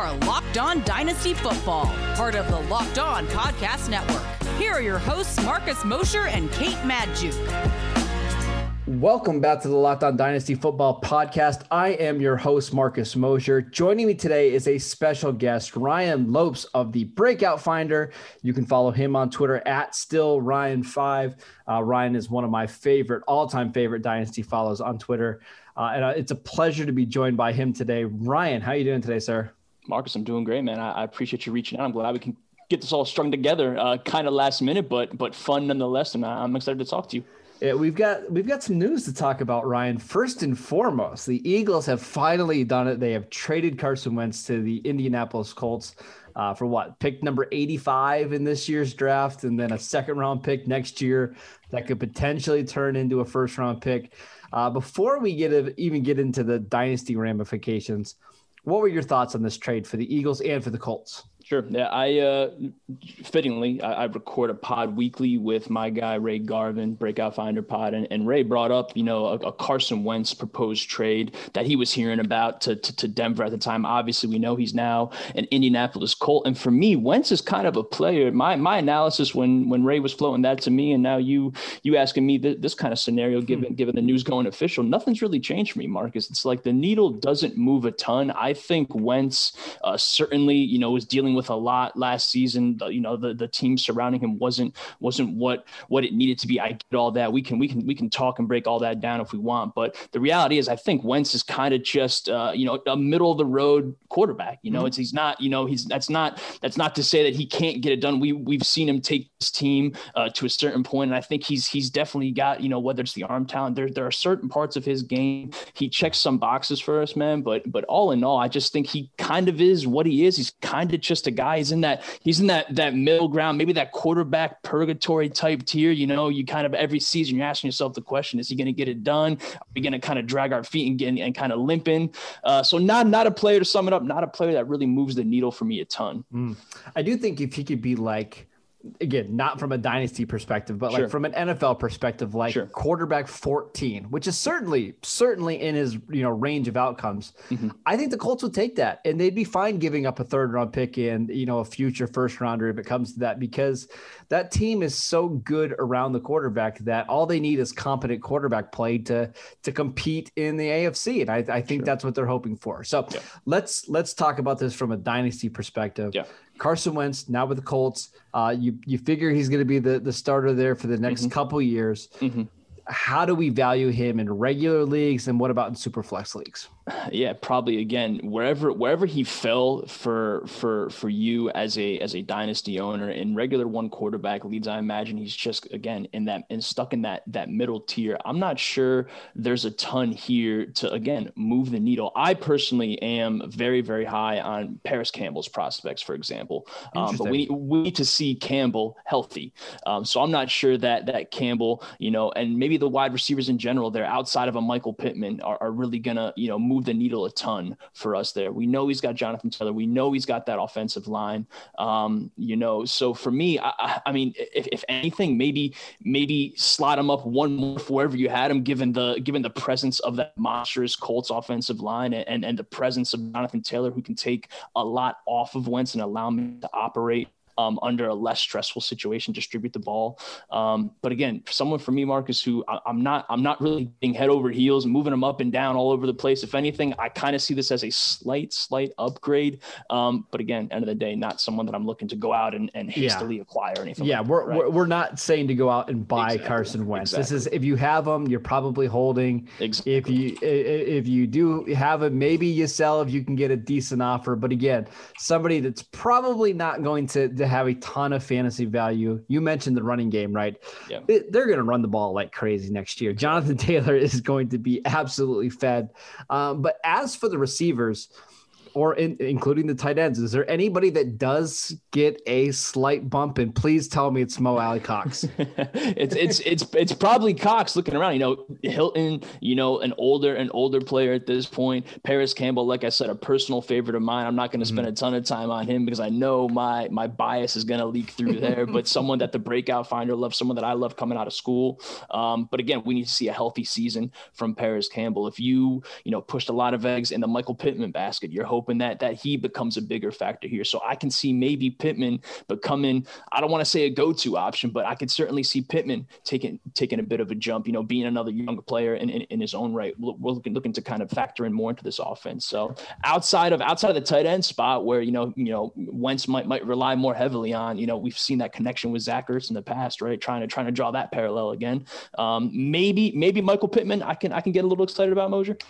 are Locked On Dynasty Football, part of the Locked On Podcast Network. Here are your hosts, Marcus Mosher and Kate Magdziuk. Welcome back to the Locked On Dynasty Football Podcast. I am your host, Marcus Mosher. Joining me today is a special guest, Ryan Lopes of the Breakout Finder. You can follow him on Twitter at still Ryan5. Uh, Ryan is one of my favorite, all time favorite Dynasty follows on Twitter. Uh, and uh, it's a pleasure to be joined by him today. Ryan, how are you doing today, sir? Marcus, I'm doing great, man. I, I appreciate you reaching out. I'm glad we can get this all strung together, uh, kind of last minute, but but fun nonetheless. And I'm excited to talk to you. Yeah, we've got we've got some news to talk about, Ryan. First and foremost, the Eagles have finally done it. They have traded Carson Wentz to the Indianapolis Colts uh, for what pick number 85 in this year's draft, and then a second round pick next year that could potentially turn into a first round pick. Uh, before we get a, even get into the dynasty ramifications, what were your thoughts on this trade for the Eagles and for the Colts? Sure. Yeah, I uh, fittingly I, I, record a pod weekly with my guy Ray Garvin, Breakout Finder Pod, and, and Ray brought up you know a, a, Carson Wentz proposed trade that he was hearing about to, to, to Denver at the time. Obviously, we know he's now an Indianapolis Colt, and for me, Wentz is kind of a player. My my analysis when when Ray was floating that to me, and now you you asking me th- this kind of scenario, hmm. given hmm. given the news going official, nothing's really changed for me, Marcus. It's like the needle doesn't move a ton. I think Wentz uh, certainly you know was dealing with with a lot last season. The, You know, the the team surrounding him wasn't wasn't what what it needed to be. I get all that. We can we can we can talk and break all that down if we want. But the reality is, I think Wentz is kind of just uh, you know a middle of the road quarterback. You know, mm-hmm. it's he's not you know he's that's not that's not to say that he can't get it done. We we've seen him take his team uh, to a certain point, and I think he's he's definitely got you know whether it's the arm talent. There there are certain parts of his game he checks some boxes for us, man. But but all in all, I just think he kind of is what he is. He's kind of just a guy. He's in that he's in that that middle ground, maybe that quarterback purgatory type tier. You know, you kind of every season you're asking yourself the question: Is he going to get it done? Are we going to kind of drag our feet and get and kind of limping? Uh, so not not a player to sum it up, not a player that really moves the needle for me a ton. Mm. I do think if he could be like again, not from a dynasty perspective, but sure. like from an NFL perspective, like sure. quarterback 14, which is certainly, certainly in his, you know, range of outcomes. Mm-hmm. I think the Colts would take that and they'd be fine giving up a third round pick and, you know, a future first rounder if it comes to that, because that team is so good around the quarterback that all they need is competent quarterback play to, to compete in the AFC. And I, I think sure. that's what they're hoping for. So yeah. let's, let's talk about this from a dynasty perspective. Yeah. Carson Wentz now with the Colts. Uh, you you figure he's going to be the the starter there for the next mm-hmm. couple years. Mm-hmm. How do we value him in regular leagues, and what about in super flex leagues? Yeah, probably again wherever wherever he fell for for for you as a as a dynasty owner in regular one quarterback leads. I imagine he's just again in that and stuck in that that middle tier. I'm not sure there's a ton here to again move the needle. I personally am very very high on Parris Campbell's prospects, for example, um, but we we need to see Campbell healthy. Um, so I'm not sure that that Campbell, you know, and maybe the wide receivers in general, they're outside of a Michael Pittman, are, are really gonna you know move the needle a ton for us there. We know he's got Jonathan Taylor. We know he's got that offensive line. Um, you know, so for me, I, I mean, if, if, anything, maybe maybe slot him up one more wherever you had him, given the given the presence of that monstrous Colts offensive line and, and, and the presence of Jonathan Taylor, who can take a lot off of Wentz and allow him to operate um, under a less stressful situation, distribute the ball. Um, but again, someone for me, Marcus, who I, am not, I'm not really being head over heels, moving them up and down all over the place. If anything, I kind of see this as a slight, slight upgrade. Um, but again, end of the day, not someone that I'm looking to go out and, and hastily yeah. acquire anything. Yeah, like we're, that, right? we're, we're not saying to go out and buy exactly. Carson Wentz. Exactly. This is if you have them, you're probably holding. Exactly. If you if you do have it, maybe you sell if you can get a decent offer. But again, somebody that's probably not going to, to have a ton of fantasy value. You mentioned the running game, right? Yeah. They're going to run the ball like crazy next year. Jonathan Taylor is going to be absolutely fed. Um, but as for the receivers, or in, including the tight ends. Is there anybody that does get a slight bump? And please tell me it's Mo Alie-Cox. it's it's it's it's probably Cox looking around. You know, Hilton. You know, an older an older player at this point. Parris Campbell, like I said, a personal favorite of mine. I'm not going to spend mm-hmm. a ton of time on him because I know my my bias is going to leak through there. but someone that the breakout finder loves, someone that I love coming out of school. Um, but again, we need to see a healthy season from Parris Campbell. If you you know pushed a lot of eggs in the Michael Pittman basket, you're hoping hoping that that he becomes a bigger factor here. So I can see maybe Pittman becoming, I don't want to say a go-to option, but I could certainly see Pittman taking taking a bit of a jump, you know, being another younger player in, in, in his own right. We're looking looking to kind of factor in more into this offense. So outside of outside of the tight end spot where, you know, you know, Wentz might might rely more heavily on, you know, we've seen that connection with Zach Ertz in the past, right? Trying to trying to draw that parallel again. Um, maybe maybe Michael Pittman, I can I can get a little excited about Mosher.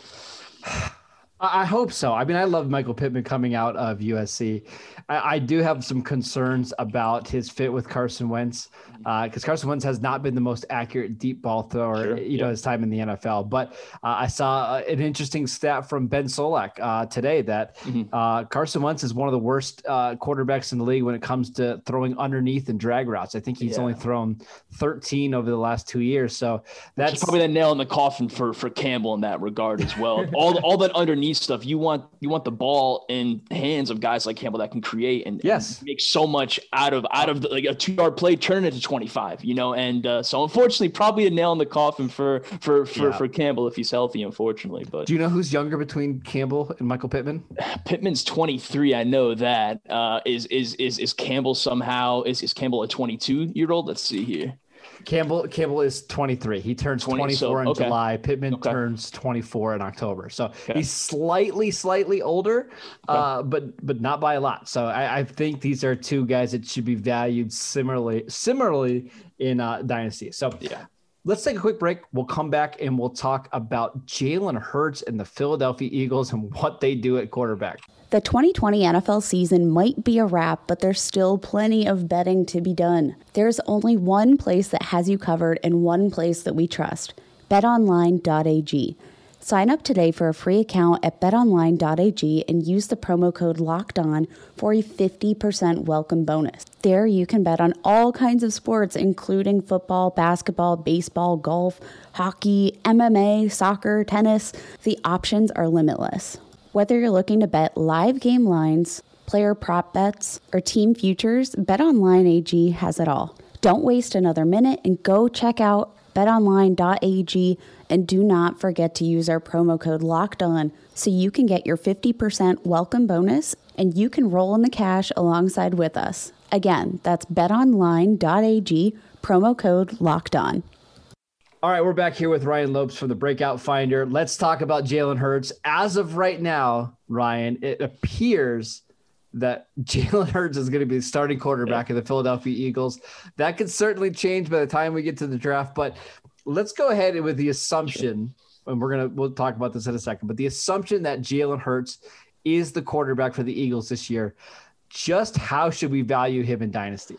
I hope so. I mean, I love Michael Pittman coming out of USC. I, I do have some concerns about his fit with Carson Wentz because uh, Carson Wentz has not been the most accurate deep ball thrower, sure. you know, his time in the NFL. But uh, I saw uh, an interesting stat from Ben Solak uh, today that mm-hmm. Uh, Carson Wentz is one of the worst uh, quarterbacks in the league when it comes to throwing underneath and drag routes. I think he's yeah. only thrown 13 over the last two years. So that's probably the nail in the coffin for for Campbell in that regard as well. all all that underneath stuff. You want you want the ball in hands of guys like Campbell that can create and, yes. And make so much out of out of the, like a two yard play, turn it into 25. You know, and uh, so unfortunately, probably a nail in the coffin for for for, yeah. for Campbell if he's healthy. Unfortunately, but do you know who's younger between Campbell and Michael Pittman? Pittman's 23. I know that. Uh, is is is is Campbell somehow is is Campbell a 22 year old? Let's see here. Campbell Campbell is 23. He turns 20, 24 so, in okay. July. Pittman okay. turns 24 in October. So okay. he's slightly slightly older, uh, but but not by a lot. So I, I, think these are two guys that should be valued similarly similarly in uh, dynasty. So yeah. Let's take a quick break. We'll come back and we'll talk about Jalen Hurts and the Philadelphia Eagles and what they do at quarterback. The 2020 NFL season might be a wrap, but there's still plenty of betting to be done. There's only one place that has you covered and one place that we trust betonline.ag. Sign up today for a free account at betonline.ag and use the promo code LOCKED ON for a 50% welcome bonus. There you can bet on all kinds of sports, including football, basketball, baseball, golf, hockey, MMA, soccer, tennis. The options are limitless. Whether you're looking to bet live game lines, player prop bets, or team futures, BetOnline AG has it all. Don't waste another minute and go check out betonline.ag and do not forget to use our promo code locked on so you can get your 50% welcome bonus and you can roll in the cash alongside with us. Again, that's betonline.ag promo code locked on. All right, we're back here with Ryan Lopes from the Breakout Finder. Let's talk about Jalen Hurts. As of right now, Ryan, it appears that Jalen Hurts is going to be the starting quarterback yeah. of the Philadelphia Eagles. That could certainly change by the time we get to the draft, but let's go ahead with the assumption, and we're gonna we'll talk about this in a second, but the assumption that Jalen Hurts is the quarterback for the Eagles this year. Just how should we value him in Dynasty?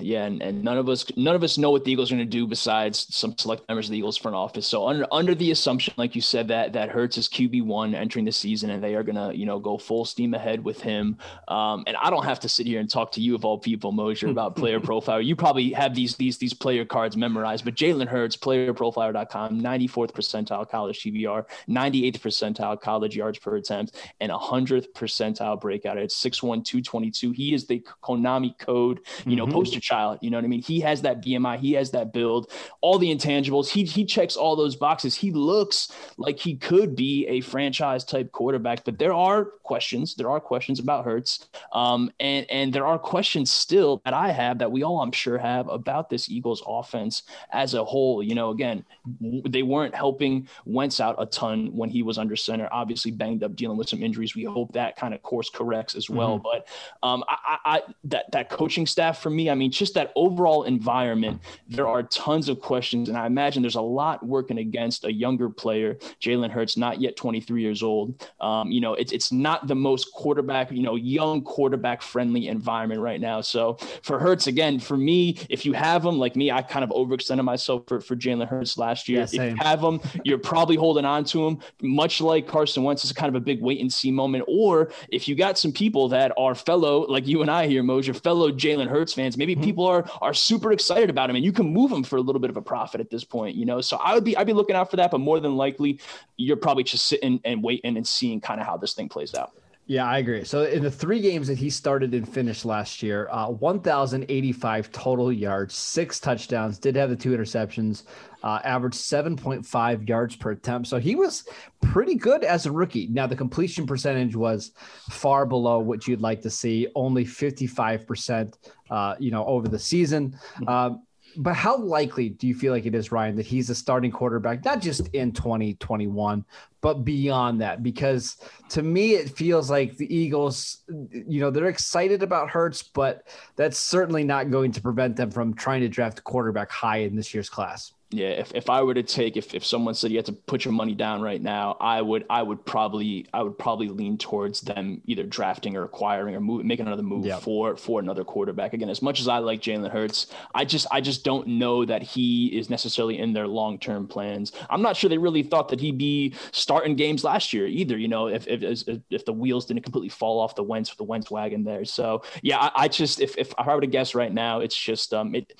Yeah, and, and none of us none of us know what the Eagles are going to do besides some select members of the Eagles front office. So under under the assumption, like you said, that that Hurts is QB one entering the season, and they are going to you know go full steam ahead with him. Um, and I don't have to sit here and talk to you of all people, Mosher, about player profile. You probably have these these these player cards memorized. But Jalen Hurts, playerprofiler.com, 94th percentile college QBR, 98th percentile college yards per attempt, and 100th percentile breakout at 6'1", 222. He is the Konami code, you know, mm-hmm. Poster child. You know what I mean? He has that BMI, he has that build, all the intangibles. He he checks all those boxes. He looks like he could be a franchise type quarterback, but there are questions. There are questions about Hurts, um, and and there are questions still that I have that we all I'm sure have about this Eagles offense as a whole. You know, again, they weren't helping Wentz out a ton when he was under center. Obviously, banged up, dealing with some injuries. We hope that kind of course corrects as well. Mm-hmm. But um, I, I, that that coaching staff for me, I mean, just that overall environment, there are tons of questions. And I imagine there's a lot working against a younger player, Jalen Hurts, not yet 23 years old. Um, you know, it's, it's not the most quarterback, you know, young quarterback friendly environment right now. So for Hurts, again, for me, if you have him, like me, I kind of overextended myself for, for Jalen Hurts last year. Yeah, if you have him, you're probably holding on to him, much like Carson Wentz is kind of a big wait and see moment. Or if you got some people that are fellow, like you and I here, Mosher, fellow Jalen Hurts fans, maybe mm-hmm. people are are super excited about him, and you can move him for a little bit of a profit at this point, you know. So I would be I'd be looking out for that, but more than likely, you're probably just sitting and waiting and seeing kind of how this thing plays out. Yeah, I agree. So in the three games that he started and finished last year, uh, 1,085 total yards, six touchdowns, did have the two interceptions, uh, averaged 7.5 yards per attempt. So he was pretty good as a rookie. Now the completion percentage was far below what you'd like to see, only 55%, uh, you know, over the season. Mm-hmm. Um, but how likely do you feel like it is, Ryan, that he's a starting quarterback, not just in 2021, but beyond that? Because to me, it feels like the Eagles, you know, they're excited about Hurts, but that's certainly not going to prevent them from trying to draft a quarterback high in this year's class. Yeah, if, if I were to take if, if someone said you had to put your money down right now, I would I would probably I would probably lean towards them either drafting or acquiring or move, making another move yep. for for another quarterback. Again, as much as I like Jalen Hurts, I just I just don't know that he is necessarily in their long term plans. I'm not sure they really thought that he'd be starting games last year either. You know, if if if the wheels didn't completely fall off the Wentz the Wentz wagon there. So yeah, I, I just if if I were to guess right now, it's just um it.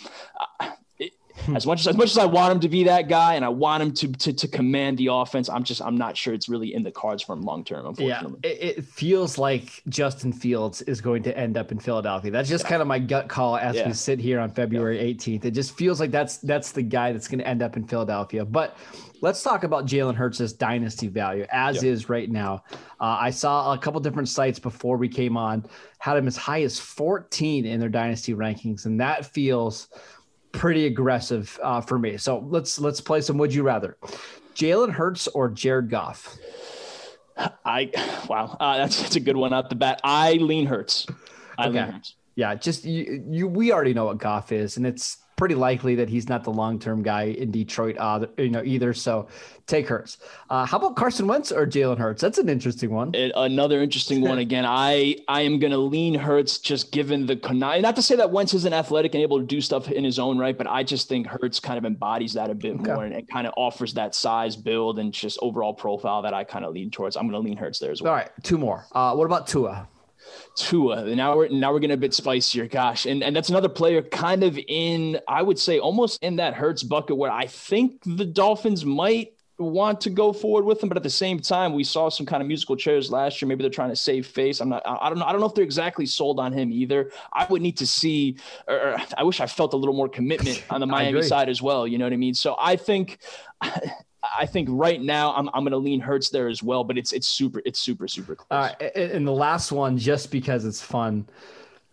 Hmm. As much as as much as I want him to be that guy and I want him to to, to command the offense, I'm just I'm not sure it's really in the cards for him long term. Unfortunately, yeah, it, it, feels like Justin Fields is going to end up in Philadelphia. That's just yeah. kind of my gut call as yeah. we sit here on February 18th. It just feels like that's that's the guy that's going to end up in Philadelphia. But let's talk about Jalen Hurts' dynasty value as is right now. Uh, I saw a couple different sites before we came on had him as high as 14 in their dynasty rankings, and that feels pretty aggressive uh, for me. So let's let's play some Would You Rather. Jalen Hurts or Jared Goff? I wow, uh, that's that's a good one out the bat. I lean Hurts. I okay. lean Hurts. Yeah, just you, you. We already know what Goff is, and it's pretty likely that he's not the long term guy in Detroit, uh, you know, either. So take Hurts. Uh, how about Carson Wentz or Jalen Hurts? That's an interesting one. It, another interesting one. Again, I I am going to lean Hurts just given the not to say that Wentz isn't athletic and able to do stuff in his own right, but I just think Hurts kind of embodies that a bit okay. more and, and, kind of offers that size, build, and just overall profile that I kind of lean towards. I'm going to lean Hurts there as well. All right, two more. Uh, what about Tua? Tua. Now we're now we're getting a bit spicier. Gosh, and and that's another player kind of in I would say almost in that Hurts bucket where I think the Dolphins might want to go forward with him, but at the same time, we saw some kind of musical chairs last year. Maybe they're trying to save face. I'm not. I don't know. I don't know if they're exactly sold on him either. I would need to see. Or, I wish I felt a little more commitment on the Miami side as well. You know what I mean? So I think. I think right now I'm, I'm going to lean Hurts there as well, but it's it's super it's super super close. All right, and the last one, just because it's fun,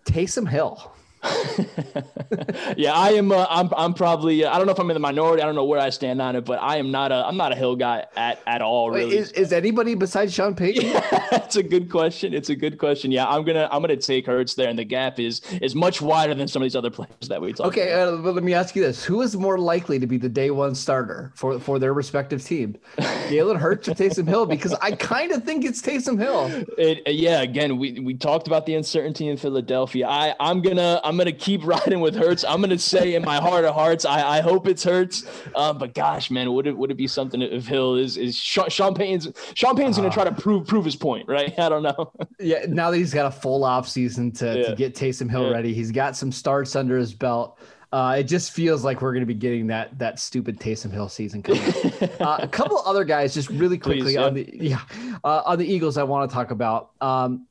Taysom Hill. yeah, I am. Uh, I'm. I'm probably. Uh, I don't know if I'm in the minority. I don't know where I stand on it, but I am not a. I'm not a Hill guy at at all. Really. Is, is anybody besides Sean Payton? Yeah, that's a good question. It's a good question. Yeah, I'm gonna. I'm gonna take Hurts there, and the gap is is much wider than some of these other players that we talked. Okay, uh, but let me ask you this: Who is more likely to be the day one starter for for their respective team, Jalen Hurts or Taysom Hill? Because I kind of think it's Taysom Hill. It, yeah. Again, we we talked about the uncertainty in Philadelphia. I I'm gonna. I'm going to keep riding with Hurts. I'm going to say in my heart of hearts, I, I hope it's Hurts. Um, but gosh, man, would it would it be something if Hill is is Sean Payton's Sean Payton's going to try to prove prove his point, right? I don't know. yeah, now that he's got a full off season to, yeah. to get Taysom Hill yeah. ready, he's got some starts under his belt. Uh, it just feels like we're going to be getting that that stupid Taysom Hill season coming. uh, a couple other guys, just really quickly Please, yeah. on the yeah uh, on the Eagles, I want to talk about. Um,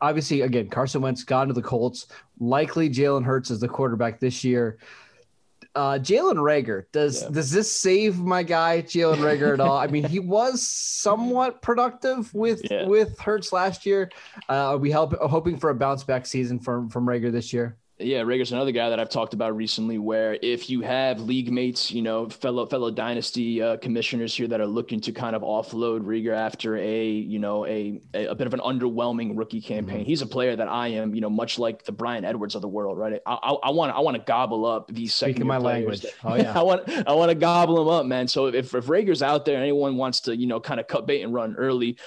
obviously, again, Carson Wentz gone to the Colts. Likely Jalen Hurts is the quarterback this year. Uh, Jalen Reagor does yeah. does this save my guy Jalen Reagor at all? I mean, he was somewhat productive with yeah. with Hurts last year. Uh, are we help, hoping for a bounce back season from from Reagor this year? Yeah, Reagor's another guy that I've talked about recently. Where if you have league mates, you know, fellow fellow dynasty uh, commissioners here that are looking to kind of offload Reagor after a you know a a, a bit of an underwhelming rookie campaign, mm-hmm. he's a player that I am you know much like the Bryan Edwards of the world, right? I want I want to gobble up these second my language. That, oh yeah, I want I want to gobble them up, man. So if if Reagor's out there, anyone wants to you know kind of cut bait and run early,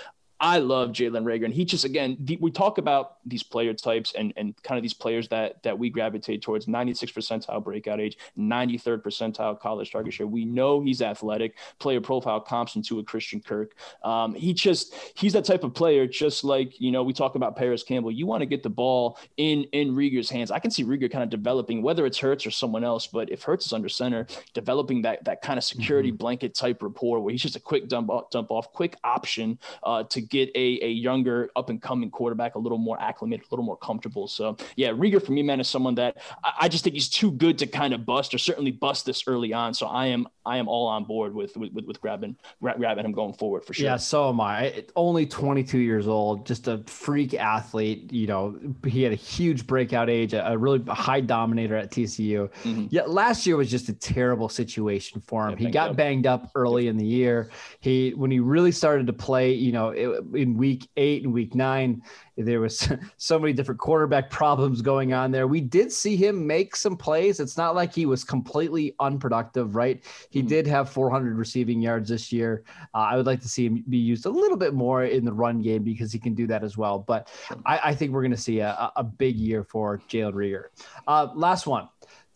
I love Jalen Reagor, and he just again the, we talk about these player types and and kind of these players that that we gravitate towards. 96 percentile breakout age, 93rd percentile college target share. We know he's athletic. Player profile comps into a Christian Kirk. Um, he just he's that type of player. Just like you know we talk about Parris Campbell. You want to get the ball in in Reagor's hands. I can see Reagor kind of developing whether it's Hurts or someone else, but if Hurts is under center, developing that that kind of security mm-hmm. blanket type rapport where he's just a quick dump off, dump off, quick option uh, to get a, a younger up and coming quarterback a little more acclimated, a little more comfortable. So yeah, Reagor for me, man, is someone that I, I just think he's too good to kind of bust or certainly bust this early on. So I am I am all on board with with, with grabbing grabbing him going forward for sure. Yeah, so am I. Only 22 years old, just a freak athlete. You know, he had a huge breakout age, a, really high dominator at TCU. Mm-hmm. Yeah, last year was just a terrible situation for him. Yeah, he got up. banged up early in the year. He when he really started to play, you know, in week eight and week nine, there was so many different quarterback problems going on there. We did see him make some plays. It's not like he was completely unproductive, right? He mm-hmm. did have 400 receiving yards this year. Uh, I would like to see him be used a little bit more in the run game because he can do that as well. But I, I think we're going to see a, a big year for Jalen Reagor. Uh, last one.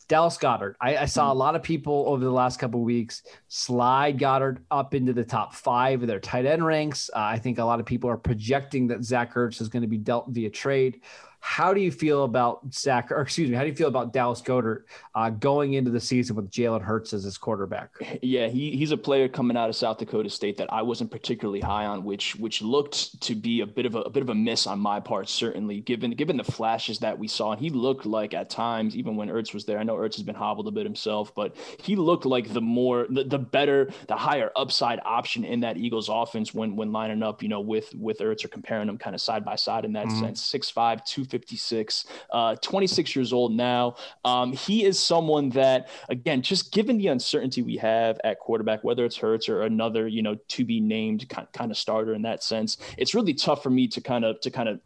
Dallas Goedert. I, I saw a mm. lot of people over the last couple weeks slide Goedert up into the top five of their tight end ranks. Uh, I think a lot of people are projecting that Zach Ertz is going to be dealt via trade. How do you feel about Zach, or excuse me, how do you feel about Dallas Goedert uh, going into the season with Jalen Hurts as his quarterback? Yeah, he, he's a player coming out of South Dakota State that I wasn't particularly high on, which which looked to be a bit of a, a bit of a miss on my part, certainly given given the flashes that we saw. And he looked like at times, even when Ertz was there, I know Ertz has been hobbled a bit himself, but he looked like the more the, the better, the higher upside option in that Eagles offense when when lining up, you know, with with Ertz or comparing them kind of side by side in that mm-hmm. sense. 6'5, 250 56, uh, 26 years old now. Um, he is someone that, again, just given the uncertainty we have at quarterback, whether it's Hurts or another, you know, to be named kind of starter in that sense, it's really tough for me to kind of to kind of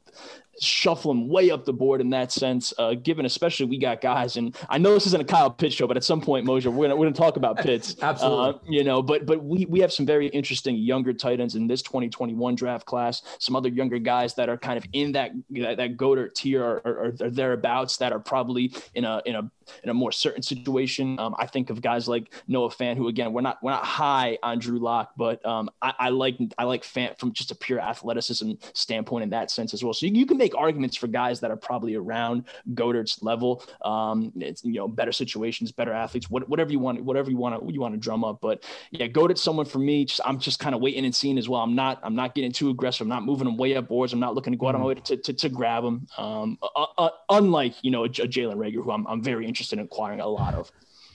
shuffle him way up the board in that sense. Uh, given especially we got guys, and I know this isn't a Kyle Pitts show, but at some point, Mosher, we're gonna we're gonna talk about Pitts. Absolutely. Uh, you know, but but we we have some very interesting younger tight ends in this 2021 draft class. Some other younger guys that are kind of in that that, that Goedert tier or, or, or thereabouts that are probably in a in a in a more certain situation. Um, I think of guys like Noah Fant, who again we're not we're not high on Drew Lock, but um, I, I, like I like Fant from just a pure athleticism standpoint in that sense as well. So you, you, can make arguments for guys that are probably around Goedert's level. Um, it's you know better situations, better athletes, what, whatever you want, whatever you want to you want to drum up. But yeah, Goedert's someone for me. Just, I'm just kind of waiting and seeing as well. I'm not I'm not getting too aggressive. I'm not moving them way up boards. I'm not looking to go out of my mm-hmm. way to, to, to grab them. Um, uh, uh, unlike you know a, a Jalen Reagor, who I'm, I'm very interested in acquiring a lot of.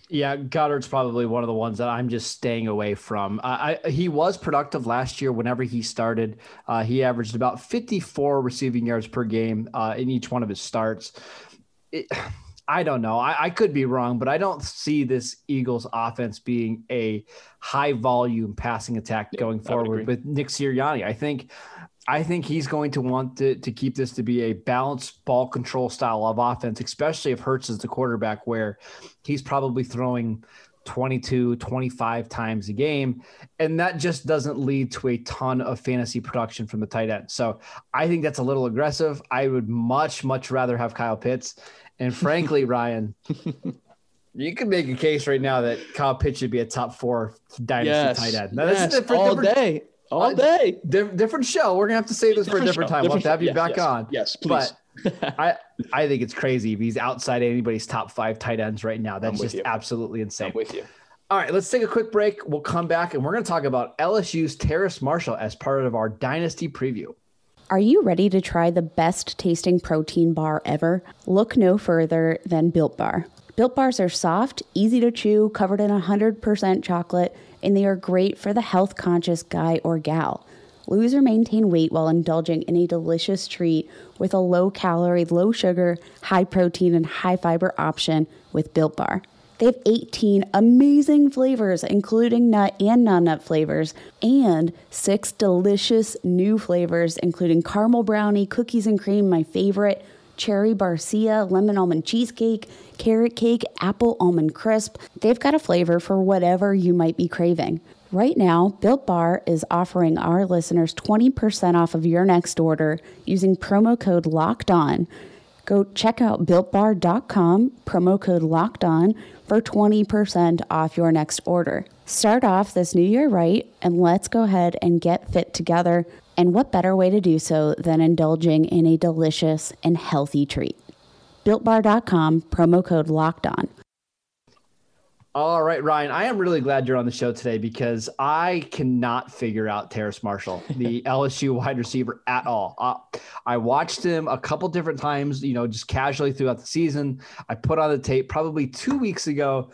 Yeah, Goedert's probably one of the ones that I'm just staying away from. I, he was productive last year whenever he started. Uh, he averaged about 54 receiving yards per game uh, in each one of his starts. It, I don't know. I, I, could be wrong, but I don't see this Eagles offense being a high volume passing attack yeah, going forward with Nick Sirianni. I think I think he's going to want to, to keep this to be a balanced ball control style of offense, especially if Hurts is the quarterback, where he's probably throwing 22, 25 times a game. And that just doesn't lead to a ton of fantasy production from the tight end. So I think that's a little aggressive. I would much, much rather have Kyle Pitts. And frankly, Ryan, you can make a case right now that Kyle Pitts should be a top four dynasty yes, tight end. Now, yes, all day all day. different show. We're gonna have to say this different for a different show. time. Different we'll have to have you yes, back yes, on. Yes, please. But I I think it's crazy if he's outside anybody's top five tight ends right now. That's just you. absolutely insane. I'm with you. All right, let's take a quick break. We'll come back and we're going to talk about LSU's Terrace Marshall as part of our dynasty preview. Are you ready to try the best tasting protein bar ever? Look no further than Built Bar. Built Bars are soft, easy to chew, covered in 100% chocolate and they are great for the health conscious guy or gal. Lose or maintain weight while indulging in a delicious treat with a low calorie, low sugar, high protein, and high fiber option with Built Bar. They have 18 amazing flavors, including nut and non nut flavors, and six delicious new flavors, including caramel brownie, cookies and cream, my favorite, cherry barcia, lemon almond cheesecake, carrot cake, apple almond crisp. They've got a flavor for whatever you might be craving. Right now, Built Bar is offering our listeners 20% off of your next order using promo code LOCKED ON. Go check out builtbar.com, promo code LOCKED ON for 20% off your next order. Start off this new year right, and let's go ahead and get fit together and what better way to do so than indulging in a delicious and healthy treat? BuiltBar.com, promo code locked on. All right, Ryan, I am really glad you're on the show today because I cannot figure out Terrace Marshall, the LSU wide receiver, at all. Uh, I watched him a couple different times, you know, just casually throughout the season. I put on the tape probably two weeks ago,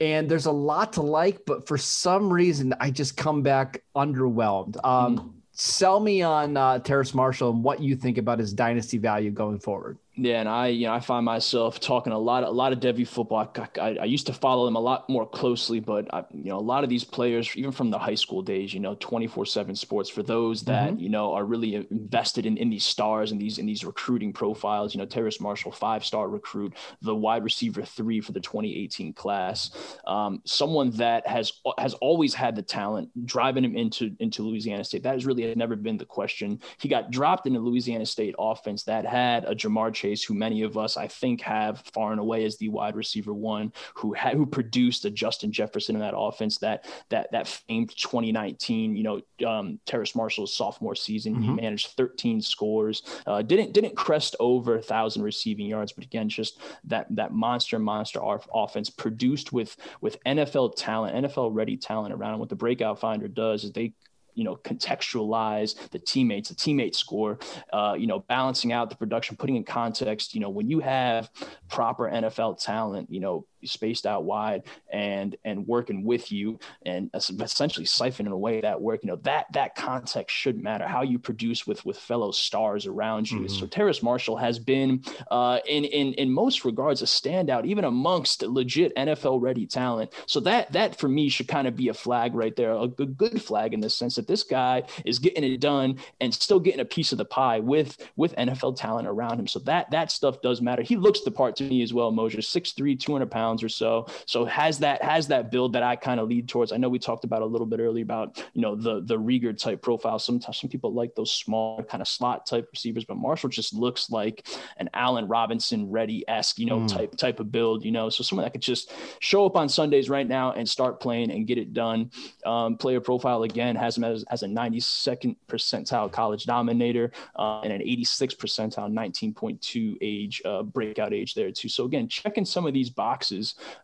and there's a lot to like, but for some reason, I just come back underwhelmed. Um, mm. Sell me on uh, Terrace Marshall and what you think about his dynasty value going forward. Yeah, and I, you know, I find myself talking a lot, a lot of Devy football. I, I, I, used to follow them a lot more closely, but I, you know, a lot of these players, even from the high school days, you know, twenty four seven sports for those that mm-hmm. you know are really invested in, in these stars and these in these recruiting profiles. You know, Terrace Marshall, five star recruit, the wide receiver three for the twenty eighteen class, um, someone that has has always had the talent, driving him into into Louisiana State. That has really never been the question. He got dropped in the Louisiana State offense that had a Ja'Marr Chase who many of us I think have far and away as the wide receiver one, who had who produced a Justin Jefferson in that offense, that that that famed 2019, you know, um, Terrace Marshall's sophomore season. Mm-hmm. He managed 13 scores, uh, didn't didn't crest over a thousand receiving yards, but again, just that that monster monster offense produced with with NFL talent, NFL ready talent around. What the breakout finder does is they you know contextualize the teammates the teammate score uh, you know balancing out the production putting in context you know when you have proper nfl talent you know spaced out wide and and working with you and essentially siphoning away that work you know that that context should matter. How you produce with with fellow stars around you mm-hmm. so Terrace Marshall has been uh, in in in most regards a standout even amongst legit NFL ready talent. So that that for me should kind of be a flag right there a good, good flag in the sense that this guy is getting it done and still getting a piece of the pie with with NFL talent around him. So that that stuff does matter. He looks the part to me as well Mosher 6'3 200 pounds pounds or so. So has that has that build that I kind of lead towards. I know we talked about a little bit earlier about you know the the Reagor type profile. Sometimes some people like those small kind of slot type receivers, but Marshall just looks like an Allen Robinson ready esque you know mm. type type of build. You know, so someone that could just show up on Sundays right now and start playing and get it done. Um, player profile again has him as, as a 92nd percentile college dominator uh, and an 86th percentile 19.2 age uh, breakout age there too. So again, checking some of these boxes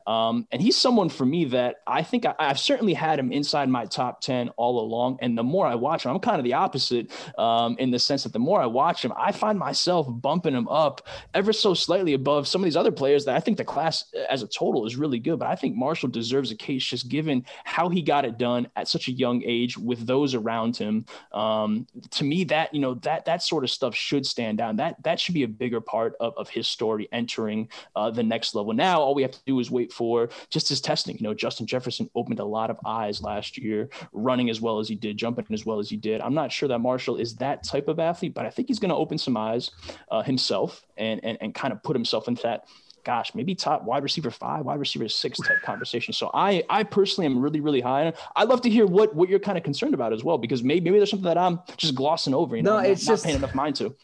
um, and he's someone for me that I think I, have certainly had him inside my top 10 all along. And the more I watch him, I'm kind of the opposite um, in the sense that the more I watch him, I find myself bumping him up ever so slightly above some of these other players that I think the class as a total is really good. But I think Marshall deserves a case just given how he got it done at such a young age with those around him. Um, to me, that, you know, that, that sort of stuff should stand down. That, that should be a bigger part of, of his story entering uh, the next level. Now, all we have to do is wait for just his testing. You know, Justin Jefferson opened a lot of eyes last year, running as well as he did, jumping as well as he did. I'm not sure that Marshall is that type of athlete, but I think he's going to open some eyes uh, himself and, and and kind of put himself into that gosh, maybe top wide receiver five, wide receiver six type conversation. So I, I personally am really, really high. I'd love to hear what, what you're kind of concerned about as well, because maybe, maybe there's something that I'm just glossing over. You know, no, it's not, just not paying enough mind to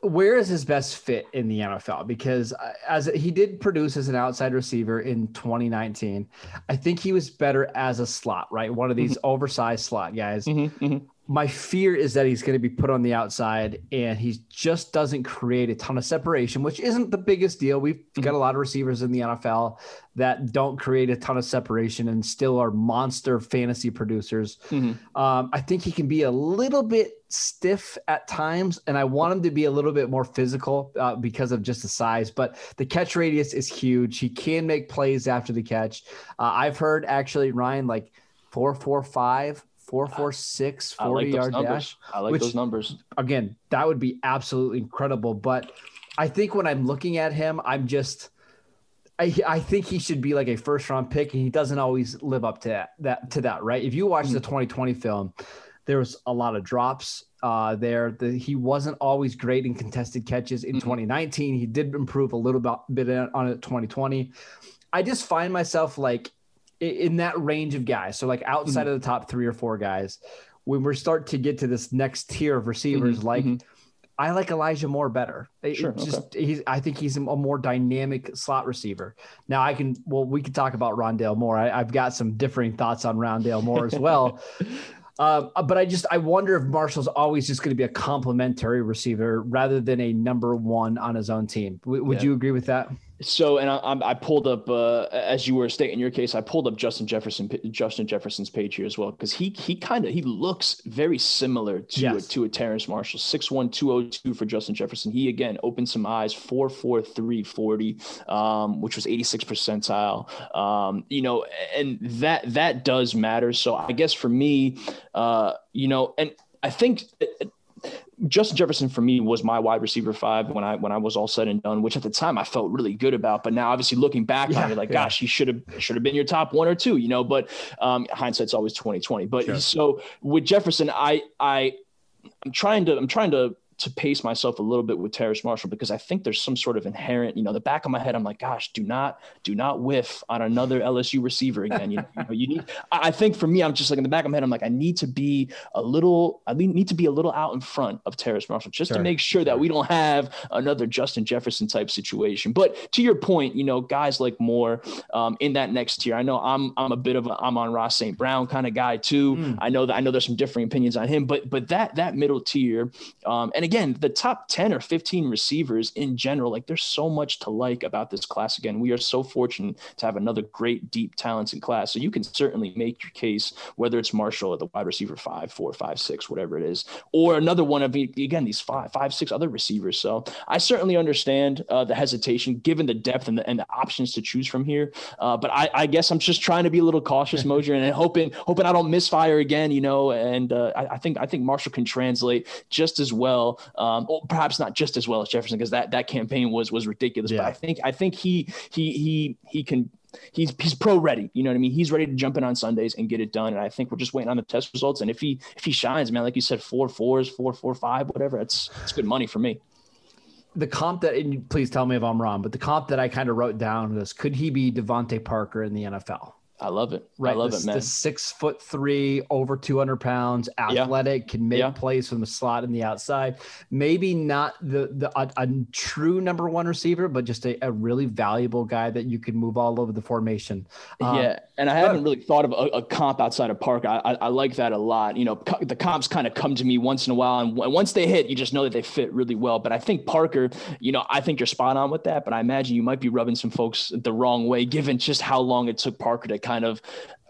where is his best fit in the NFL? Because uh, as he did produce as an outside receiver in 2019, I think he was better as a slot, right? One of these mm-hmm. oversized slot guys. Mm-hmm, mm-hmm my fear is that he's going to be put on the outside and he just doesn't create a ton of separation, which isn't the biggest deal. We've mm-hmm. got a lot of receivers in the NFL that don't create a ton of separation and still are monster fantasy producers. Mm-hmm. Um, I think he can be a little bit stiff at times, and I want him to be a little bit more physical uh, because of just the size. But the catch radius is huge. He can make plays after the catch. Uh, I've heard actually, Ryan, like four, four, five four four six 40 like yard numbers. dash. I like which, those numbers. Again, that would be absolutely incredible. But I think when I'm looking at him, I'm just I, I think he should be like a first round pick, and he doesn't always live up to that, that to that, right? If you watch mm-hmm. the 2020 film, there was a lot of drops uh, there. The, he wasn't always great in contested catches in mm-hmm. 2019. He did improve a little bit on it 2020. I just find myself like in that range of guys. So like outside mm-hmm. of the top three or four guys, when we start to get to this next tier of receivers, mm-hmm. like mm-hmm. I like Elijah Moore better. Sure, just okay. he's I think he's a more dynamic slot receiver. Now I can well we could talk about Rondale Moore. I, have got some differing thoughts on Rondale Moore as well. Um, but I just I wonder if Marshall's always just going to be a complementary receiver rather than a number one on his own team. W- would yeah. you agree with that? So, and I, I pulled up uh, as you were stating your case. I pulled up Justin Jefferson, Justin Jefferson's page here as well because he he kind of he looks very similar to yes. a, to a Terrace Marshall. six one two zero two for Justin Jefferson. He again opened some eyes. Four four three forty, um, which was eighty six percentile. Um, you know, and that that does matter. So I guess for me, uh, you know, and I think Justin Jefferson for me was my wide receiver five when I when I was all said and done, which at the time I felt really good about. But now, obviously, looking back yeah, on it, like, yeah. gosh, he should have should have been your top one or two, you know. But um, hindsight's always twenty twenty. But sure. so with Jefferson, I I I'm trying to I'm trying to to pace myself a little bit with Terrace Marshall because I think there's some sort of inherent, you know, the back of my head, I'm like, gosh, do not, do not whiff on another LSU receiver again. You, know, you need, I think for me, I'm just like in the back of my head, I'm like, I need to be a little, I need to be a little out in front of Terrace Marshall just sure. to make sure that we don't have another Justin Jefferson type situation. But to your point, you know, guys like Moore um, in that next tier, I know I'm, I'm a bit of a, I'm on Ross St. Brown kind of guy too. Mm. I know that I know there's some differing opinions on him, but, but that, that middle tier, um, and again, the top 10 or 15 receivers in general, like there's so much to like about this class. Again, we are so fortunate to have another great, deep, talented class. So you can certainly make your case, whether it's Marshall or the wide receiver five, four, five, six, whatever it is, or another one of, again, these five, five, six other receivers. So I certainly understand uh, the hesitation given the depth and the, and the options to choose from here. Uh, but I, I, guess I'm just trying to be a little cautious, Mosher, and hoping, hoping I don't misfire again, you know, and uh, I, I, think, I think Marshall can translate just as well. Um, um, well, perhaps not just as well as Jefferson because that that campaign was was ridiculous. Yeah. But I think I think he he he he can he's he's pro ready. You know what I mean? He's ready to jump in on Sundays and get it done. And I think we're just waiting on the test results. And if he if he shines, man, like you said, four fours, four four five, whatever, it's it's good money for me. The comp that, and please tell me if I'm wrong, but the comp that I kind of wrote down was, could he be DeVante Parker in the NFL? I love it. Right. I love the, it, man. The six foot three, over 200 pounds, athletic, yeah. can make yeah. plays from the slot and the outside. Maybe not the, the a, a true number one receiver, but just a, a, really valuable guy that you can move all over the formation. Um, yeah. And I haven't really thought of a, a comp outside of Park. I, I, I, like that a lot. You know, co- the comps kind of come to me once in a while. And w- once they hit, you just know that they fit really well. But I think Parker, you know, I think you're spot on with that. But I imagine you might be rubbing some folks the wrong way, given just how long it took Parker to kind of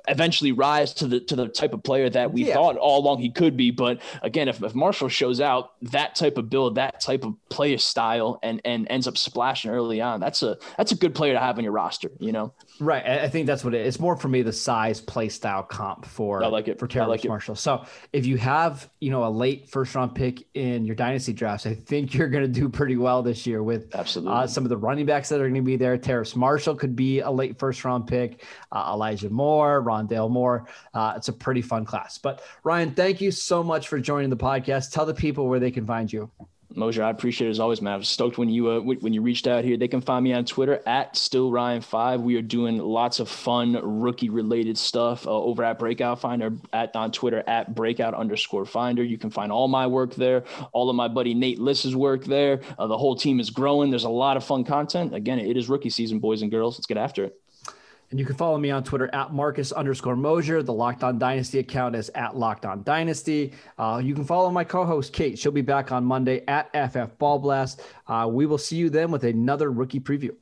eventually rise to the to the type of player that we yeah. thought all along he could be. But again, if, if Marshall shows out that type of build, that type of player style, and and ends up splashing early on, that's a that's a good player to have on your roster. You know, right? I think that's what it is. It's more for me the size play style comp for I like it for Terrace like Marshall. It. So if you have you know a late first round pick in your dynasty drafts, I think you're going to do pretty well this year with absolutely uh, some of the running backs that are going to be there. Terrace Marshall could be a late first round pick. Uh, Elijah Moore, Rondale Moore. Uh, it's a pretty fun class. But Ryan, thank you so much for joining the podcast. Tell the people where they can find you. Mosher, I appreciate it as always, man. I was stoked when you uh, when you reached out here. They can find me on Twitter at still Ryan five. We are doing lots of fun rookie related stuff uh, over at Breakout Finder at on Twitter at breakout underscore finder. You can find all my work there, all of my buddy Nate Liss's work there. Uh, the whole team is growing. There's a lot of fun content. Again, it is rookie season, boys and girls. Let's get after it. And you can follow me on Twitter at Marcus underscore Mosher. The Locked On Dynasty account is at Locked On Dynasty. Uh, you can follow my co host, Kate. She'll be back on Monday at FF Ball Blast. Uh, we will see you then with another rookie preview.